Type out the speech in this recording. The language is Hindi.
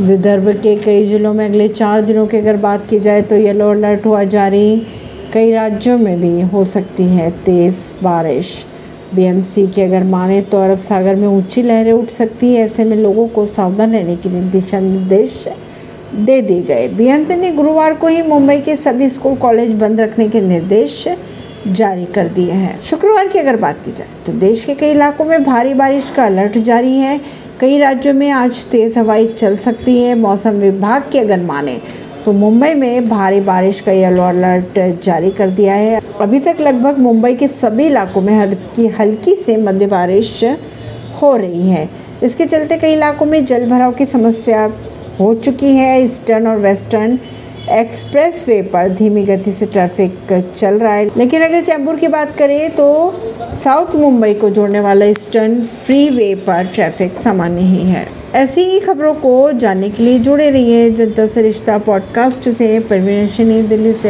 विदर्भ के कई जिलों में अगले चार दिनों की अगर बात की जाए तो येलो अलर्ट हुआ जारी। कई राज्यों में भी हो सकती है तेज़ बारिश। बीएमसी की अगर माने तो अरब सागर में ऊँची लहरें उठ सकती है, ऐसे में लोगों को सावधान रहने के लिए दिशा निर्देश दे दिए गए। बीएमसी ने गुरुवार को ही मुंबई के सभी स्कूल, कॉलेज बंद रखने के निर्देश जारी कर दिए हैं। शुक्रवार की अगर बात की जाए तो देश के कई इलाकों में भारी बारिश का अलर्ट जारी है। कई राज्यों में आज तेज हवाएँ चल सकती है, मौसम विभाग की अगर माने तो मुंबई में भारी बारिश का येलो अलर्ट जारी कर दिया है। अभी तक लगभग मुंबई के सभी इलाकों में हल्की हल्की से मध्य बारिश हो रही है। इसके चलते कई इलाकों में जल भराव की समस्या हो चुकी है। ईस्टर्न और वेस्टर्न एक्सप्रेस वे पर धीमी गति से ट्रैफ़िक चल रहा है। लेकिन अगर चैम्बूर की बात करें तो साउथ मुंबई को जोड़ने वाला ईस्टर्न फ्री वे पर ट्रैफ़िक सामान्य ही है। ऐसी ही खबरों को जानने के लिए जुड़े रहिए जनता से रिश्ता पॉडकास्ट से, परवीन दिल्ली से।